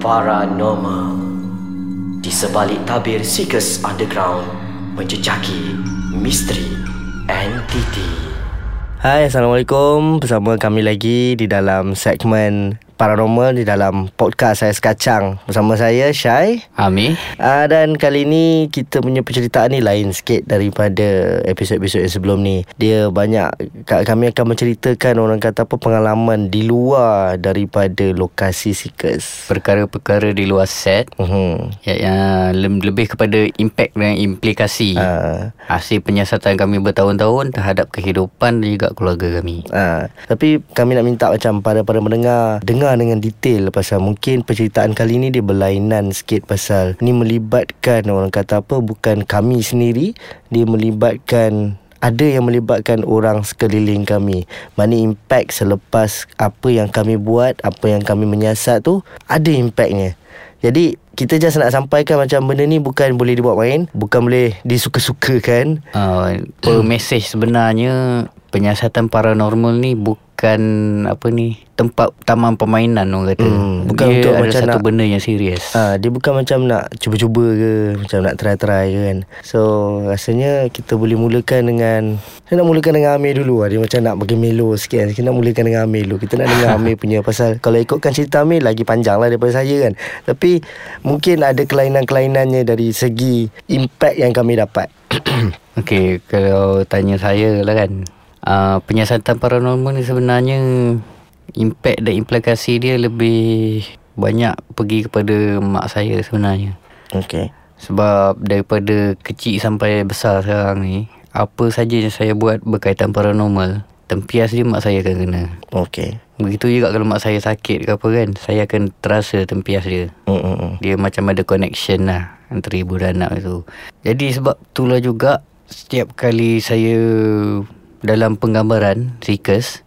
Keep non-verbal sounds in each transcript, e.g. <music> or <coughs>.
Paranormal. Di sebalik tabir Seekers Underground Menjejaki misteri entiti. Hai Assalamualaikum. Bersama kami lagi di dalam segmen paranormal di dalam podcast saya sekacang bersama saya Syai. Ami. Uh, dan kali ni kita punya penceritaan ni lain sikit daripada episod-episod yang sebelum ni. Dia banyak kami akan menceritakan orang kata apa pengalaman di luar daripada lokasi Seekers. Perkara-perkara di luar set. Uh-huh. ya, yang lebih kepada impact dan implikasi. Uh. hasil penyiasatan kami bertahun-tahun terhadap kehidupan dan juga keluarga kami. Uh. tapi kami nak minta macam para para mendengar dengar dengar dengan detail pasal mungkin penceritaan kali ni dia berlainan sikit pasal ni melibatkan orang kata apa bukan kami sendiri dia melibatkan ada yang melibatkan orang sekeliling kami. Mana impact selepas apa yang kami buat Apa yang kami menyiasat tu Ada impactnya. Jadi kita just nak sampaikan macam benda ni bukan boleh dibuat main Bukan boleh disuka-sukakan. Uh, Per message sebenarnya Penyiasatan paranormal ni bukan apa ni tempat taman permainan orang kata. Hmm, bukan dia untuk macam satu nak, benda yang serius. Ah, dia bukan macam nak cuba-cuba ke, macam nak try-try ke kan. So, rasanya kita boleh mulakan dengan saya nak mulakan dengan Amir dulu lah. Dia macam nak bagi melo sikit kan. Kita nak mulakan dengan Amir dulu. Kita nak dengar <laughs> Amir punya pasal kalau ikutkan cerita Amir lagi panjang lah daripada saya kan. Tapi mungkin ada kelainan-kelainannya dari segi impact yang kami dapat. <coughs> Okay, kalau tanya saya lah kan. Uh, penyiasatan paranormal ni sebenarnya impact dan implikasi dia lebih banyak pergi kepada mak saya sebenarnya. Okay. Sebab daripada kecil sampai besar sekarang ni, apa saja yang saya buat berkaitan paranormal, tempias dia mak saya akan kena. Okay. Begitu juga kalau mak saya sakit ke apa kan, saya akan terasa tempias dia. Mm-mm. Dia macam ada connection lah antara ibu dan anak tu. Jadi sebab itulah juga setiap kali saya dalam penggambaran Seekers,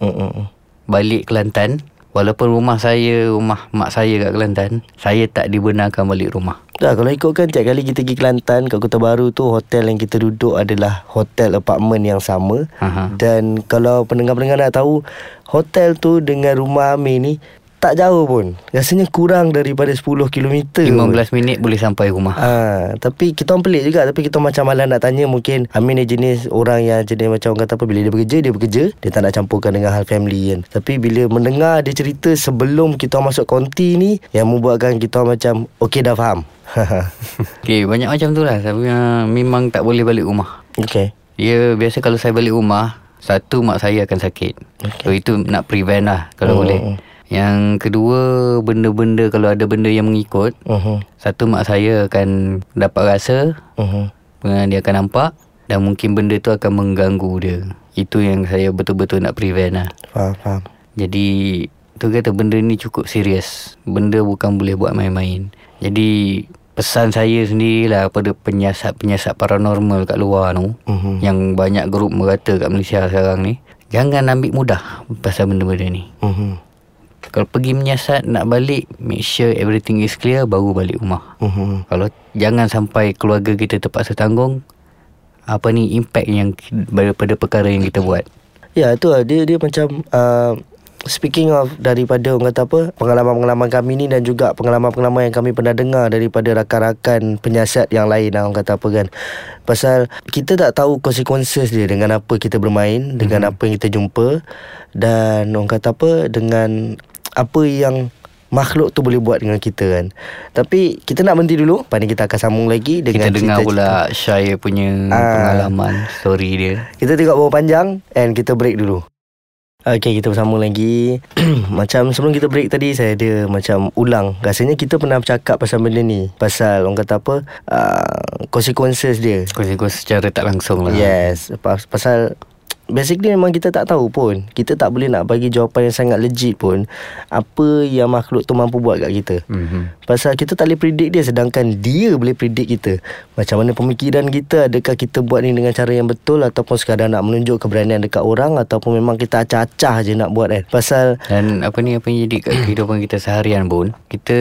Mm-mm. balik Kelantan Walaupun rumah saya Rumah mak saya kat Kelantan Saya tak dibenarkan balik rumah. Dah kalau ikutkan Tiap kali kita pergi Kelantan Kat Kota Baru tu Hotel yang kita duduk adalah Hotel apartment yang sama. Aha. Dan kalau pendengar-pendengar nak tahu Hotel tu dengan rumah Amir ni tak jauh pun. Rasanya kurang daripada 10 km 15 pun. minit boleh sampai rumah. Ha, Tapi kita orang pelik juga. Tapi kita macam malah nak tanya Mungkin Amin ni jenis orang yang jenis macam orang kata apa Bila dia bekerja, dia bekerja. Dia tak nak campurkan dengan hal family kan. Tapi bila mendengar dia cerita sebelum kita masuk konti ni Yang membuatkan kita macam Okay dah faham. <laughs> Okay banyak macam tu lah. Tapi uh, memang tak boleh balik rumah. Okay Ya biasa kalau saya balik rumah Satu mak saya akan sakit. Okay. So itu nak prevent lah Kalau hmm. boleh yang kedua benda-benda kalau ada benda yang mengikut uh-huh. Satu mak saya akan dapat rasa uh-huh. Dia akan nampak Dan mungkin benda tu akan mengganggu dia Itu yang saya betul-betul nak prevent lah Faham, faham Jadi tu kata benda ni cukup serius Benda bukan boleh buat main-main Jadi pesan saya sendirilah Pada penyiasat-penyiasat paranormal kat luar tu uh-huh. Yang banyak grup merata kat Malaysia sekarang ni Jangan ambil mudah pasal benda-benda ni uh-huh. Kalau pergi menyiasat nak balik Make sure everything is clear Baru balik rumah uh-huh. Kalau jangan sampai keluarga kita terpaksa tanggung Apa ni impact yang Daripada perkara yang kita buat Ya tu lah Dia, dia macam uh, Speaking of daripada orang kata apa Pengalaman-pengalaman kami ni Dan juga pengalaman-pengalaman yang kami pernah dengar Daripada rakan-rakan penyiasat yang lain lah Orang kata apa kan Pasal kita tak tahu consequences dia Dengan apa kita bermain Dengan mm-hmm. apa yang kita jumpa Dan orang kata apa Dengan apa yang makhluk tu boleh buat dengan kita kan. Tapi kita nak berhenti dulu. Lepas ni kita akan sambung lagi dengan Kita dengar pula Syai punya Aa, ah. pengalaman, story dia. Kita tengok berapa panjang and kita break dulu. Okay, kita bersama lagi. <clears throat> macam sebelum kita break tadi, saya ada macam ulang. Rasanya kita pernah bercakap pasal benda ni. Pasal orang kata apa, uh, consequences dia. Consequences secara tak langsung lah. Yes. Pasal Basically memang kita tak tahu pun. Kita tak boleh nak bagi jawapan yang sangat legit pun. Apa yang makhluk tu mampu buat kat kita. Mm-hmm. Pasal kita tak boleh predict dia Sedangkan dia boleh predict kita. Macam mana pemikiran kita Adakah kita buat ni dengan cara yang betul Ataupun sekadar nak menunjuk keberanian dekat orang Ataupun memang kita acah-acah je nak buat kan Pasal Dan apa ni apa yang jadi kat <coughs> kehidupan kita seharian pun Kita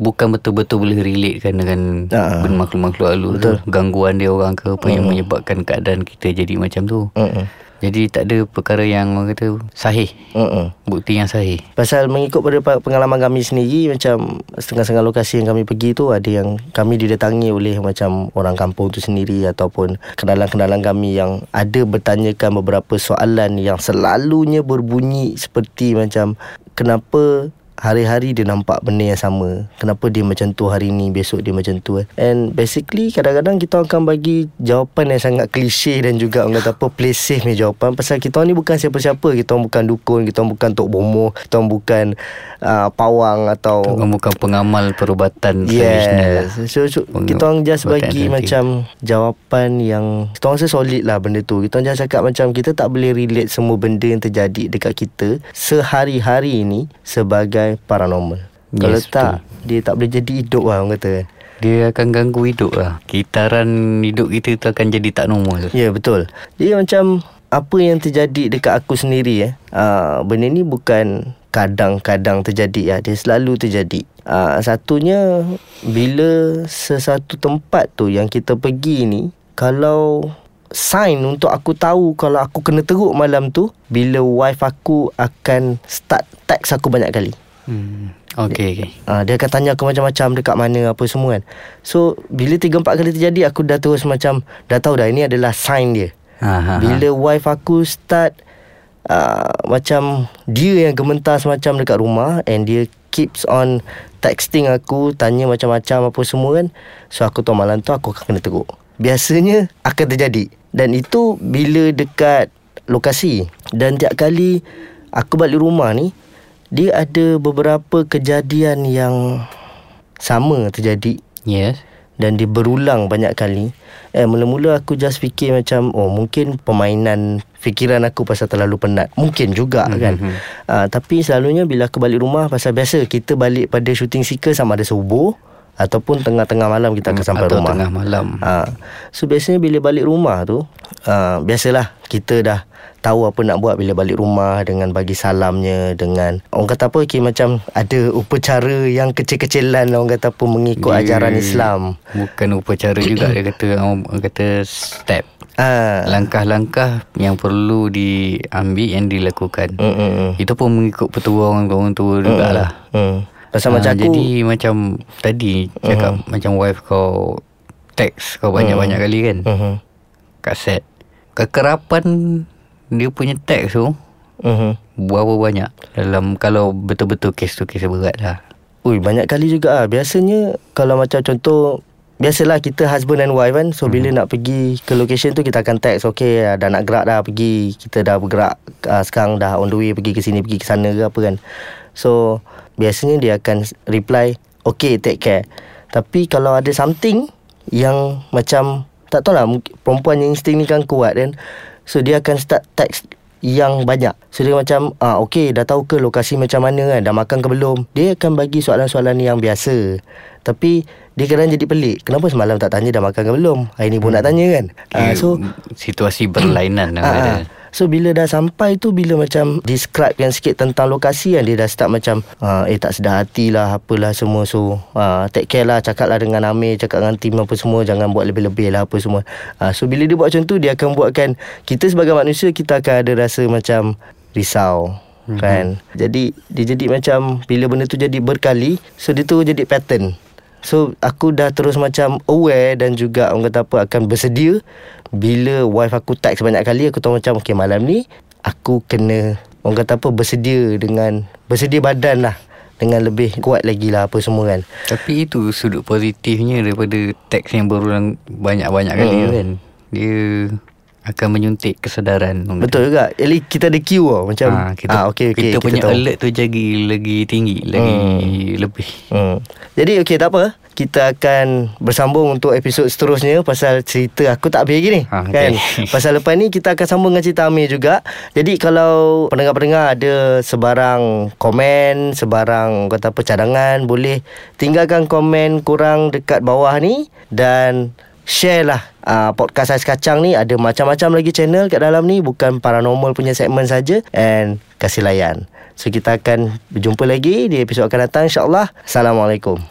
bukan betul-betul boleh relate kan Dengan uh, makhluk-makhluk halus tu. Gangguan dia orang ke Apa uh, yang menyebabkan keadaan kita jadi macam tu. Uh. Jadi tak ada perkara yang orang kata sahih. Mm-mm. Bukti yang sahih. Pasal mengikut pada pa- pengalaman kami sendiri Macam setengah-setengah lokasi yang kami pergi tu Ada yang kami didatangi oleh macam orang kampung tu sendiri Ataupun kenalan-kenalan kami yang ada bertanyakan beberapa soalan Yang selalunya berbunyi seperti macam Kenapa hari-hari dia nampak benda yang sama Kenapa dia macam tu hari ni Besok dia macam tu eh. And basically kadang-kadang kita akan bagi jawapan yang sangat klise Dan juga orang kata apa Play safe ni jawapan Pasal kita ni bukan siapa-siapa Kita bukan dukun Kita bukan tok bomoh Kita bukan uh, pawang Atau Bukan bukan pengamal perubatan tradisional. lah. Yes So, so Peng- kita orang just bagi macam Jawapan yang Kita orang rasa solid lah benda tu Kita orang just cakap macam Kita tak boleh relate semua benda yang terjadi Dekat kita Sehari-hari ni Sebagai paranormal. Kalau Yes, tak Dia tak boleh jadi hidup lah orang kata. Dia akan ganggu hidup lah. Kitaran hidup kita tu akan jadi tak normal. Ya yeah, betul. Dia macam Apa yang terjadi dekat aku sendiri eh? Uh, Benda ni bukan Kadang-kadang terjadi ya. Dia selalu terjadi. Uh, Satunya Bila sesuatu tempat tu Yang kita pergi ni Kalau Sign untuk aku tahu Kalau aku kena teruk malam tu Bila wife aku akan Start text aku banyak kali Hmm. Okay, okay. Uh, dia akan tanya aku macam-macam dekat mana apa semua kan. So bila 3 4 kali terjadi aku dah terus macam dah tahu dah ini adalah sign dia. Ha, ha, ha. Bila wife aku start uh, macam dia yang gementar semacam dekat rumah and dia keeps on texting aku tanya macam-macam apa semua kan. So aku tahu malam tu aku akan kena teruk. Biasanya akan terjadi dan itu bila dekat lokasi dan tiap kali aku balik rumah ni dia ada beberapa kejadian yang sama terjadi Yes. dan dia berulang banyak kali. Eh mula-mula aku just fikir macam oh mungkin permainan fikiran aku pasal terlalu penat. Mungkin juga mm-hmm. kan. Uh, tapi selalunya bila aku balik rumah pasal biasa kita balik pada shooting seeker sama ada subuh ataupun tengah-tengah malam kita akan sampai Atau rumah. tengah malam. Ha. So biasanya bila balik rumah tu uh, Biasalah kita dah tahu apa nak buat bila balik rumah Dengan bagi salamnya Dengan Orang kata apa okay, Macam ada upacara yang kecil-kecilan Orang kata apa Mengikut Dia ajaran Islam Bukan upacara <coughs> juga dia kata orang kata step. ha. Langkah-langkah yang perlu diambil yang dilakukan. Mm, mm, mm. Itu pun mengikut petua orang tua jugalah. Hmm. Pasal Ah, macam aku Jadi macam tadi cakap macam wife kau text kau banyak-banyak kali kan. uh-huh. Kat set. Kekerapan dia punya teks tu Uh-huh. berapa banyak dalam kalau betul-betul kes tu kes berat lah. Ui banyak kali juga ah. Biasanya Kalau macam contoh Biasalah kita husband and wife kan So bila nak pergi ke location tu Kita akan text Okay ah, dah nak gerak dah pergi. Kita dah bergerak uh, Sekarang dah on the way Pergi ke sini Pergi ke sana ke apa kan. So Biasanya dia akan reply Okay take care. Tapi kalau ada something Yang macam Tak tahu lah Perempuan yang insting ni kan kuat kan So dia akan start text yang banyak. So dia macam ah, Okay dah tahu ke lokasi macam mana kan Dah makan ke belum? Dia akan bagi soalan-soalan yang biasa Tapi Dia kadang jadi pelik. Kenapa semalam tak tanya dah makan ke belum? Hari ni pun nak tanya kan? Ah, Eh, So situasi berlainan ada. ah. So bila dah sampai tu Bila macam Describekan sikit tentang lokasi kan Dia dah start macam ah, Eh tak sedar hati lah Apalah semua. So ah, take care lah Cakap lah dengan Amir Cakap dengan tim apa semua Jangan buat lebih-lebih lah Apa semua. Ah, So bila dia buat macam tu Dia akan buatkan Kita sebagai manusia Kita akan ada rasa macam Risau mm-hmm. Kan? Jadi Dia jadi macam Bila benda tu jadi berkali So dia tu jadi pattern So aku dah terus macam aware dan juga orang kata apa akan bersedia bila wife aku text banyak kali aku tahu macam okay malam ni aku kena orang kata apa bersedia dengan bersedia badan lah dengan lebih kuat lagi lah apa semua kan. Tapi itu sudut positifnya daripada teks yang berulang banyak-banyak kali Hmm. kan. Dia akan menyuntik kesedaran. Betul juga. At least kita ada cue tau macam Ah, kita, ah okey okey kita, punya tahu. alert tu jadi lagi tinggi, lagi lebih. Hmm. Jadi okey tak apa. Kita akan bersambung untuk episod seterusnya pasal cerita aku tak habis lagi ni. Ha, okey. Kan? <laughs> Pasal lepas ni kita akan sambung dengan cerita Amir juga. Jadi kalau pendengar-pendengar ada sebarang komen, sebarang kata apa cadangan, boleh tinggalkan komen korang dekat bawah ni dan share lah uh, podcast Ais Kacang ni ada macam-macam lagi channel kat dalam ni bukan paranormal punya segmen saja and kasih layan. So kita akan berjumpa lagi di episod akan datang insya-Allah. Assalamualaikum.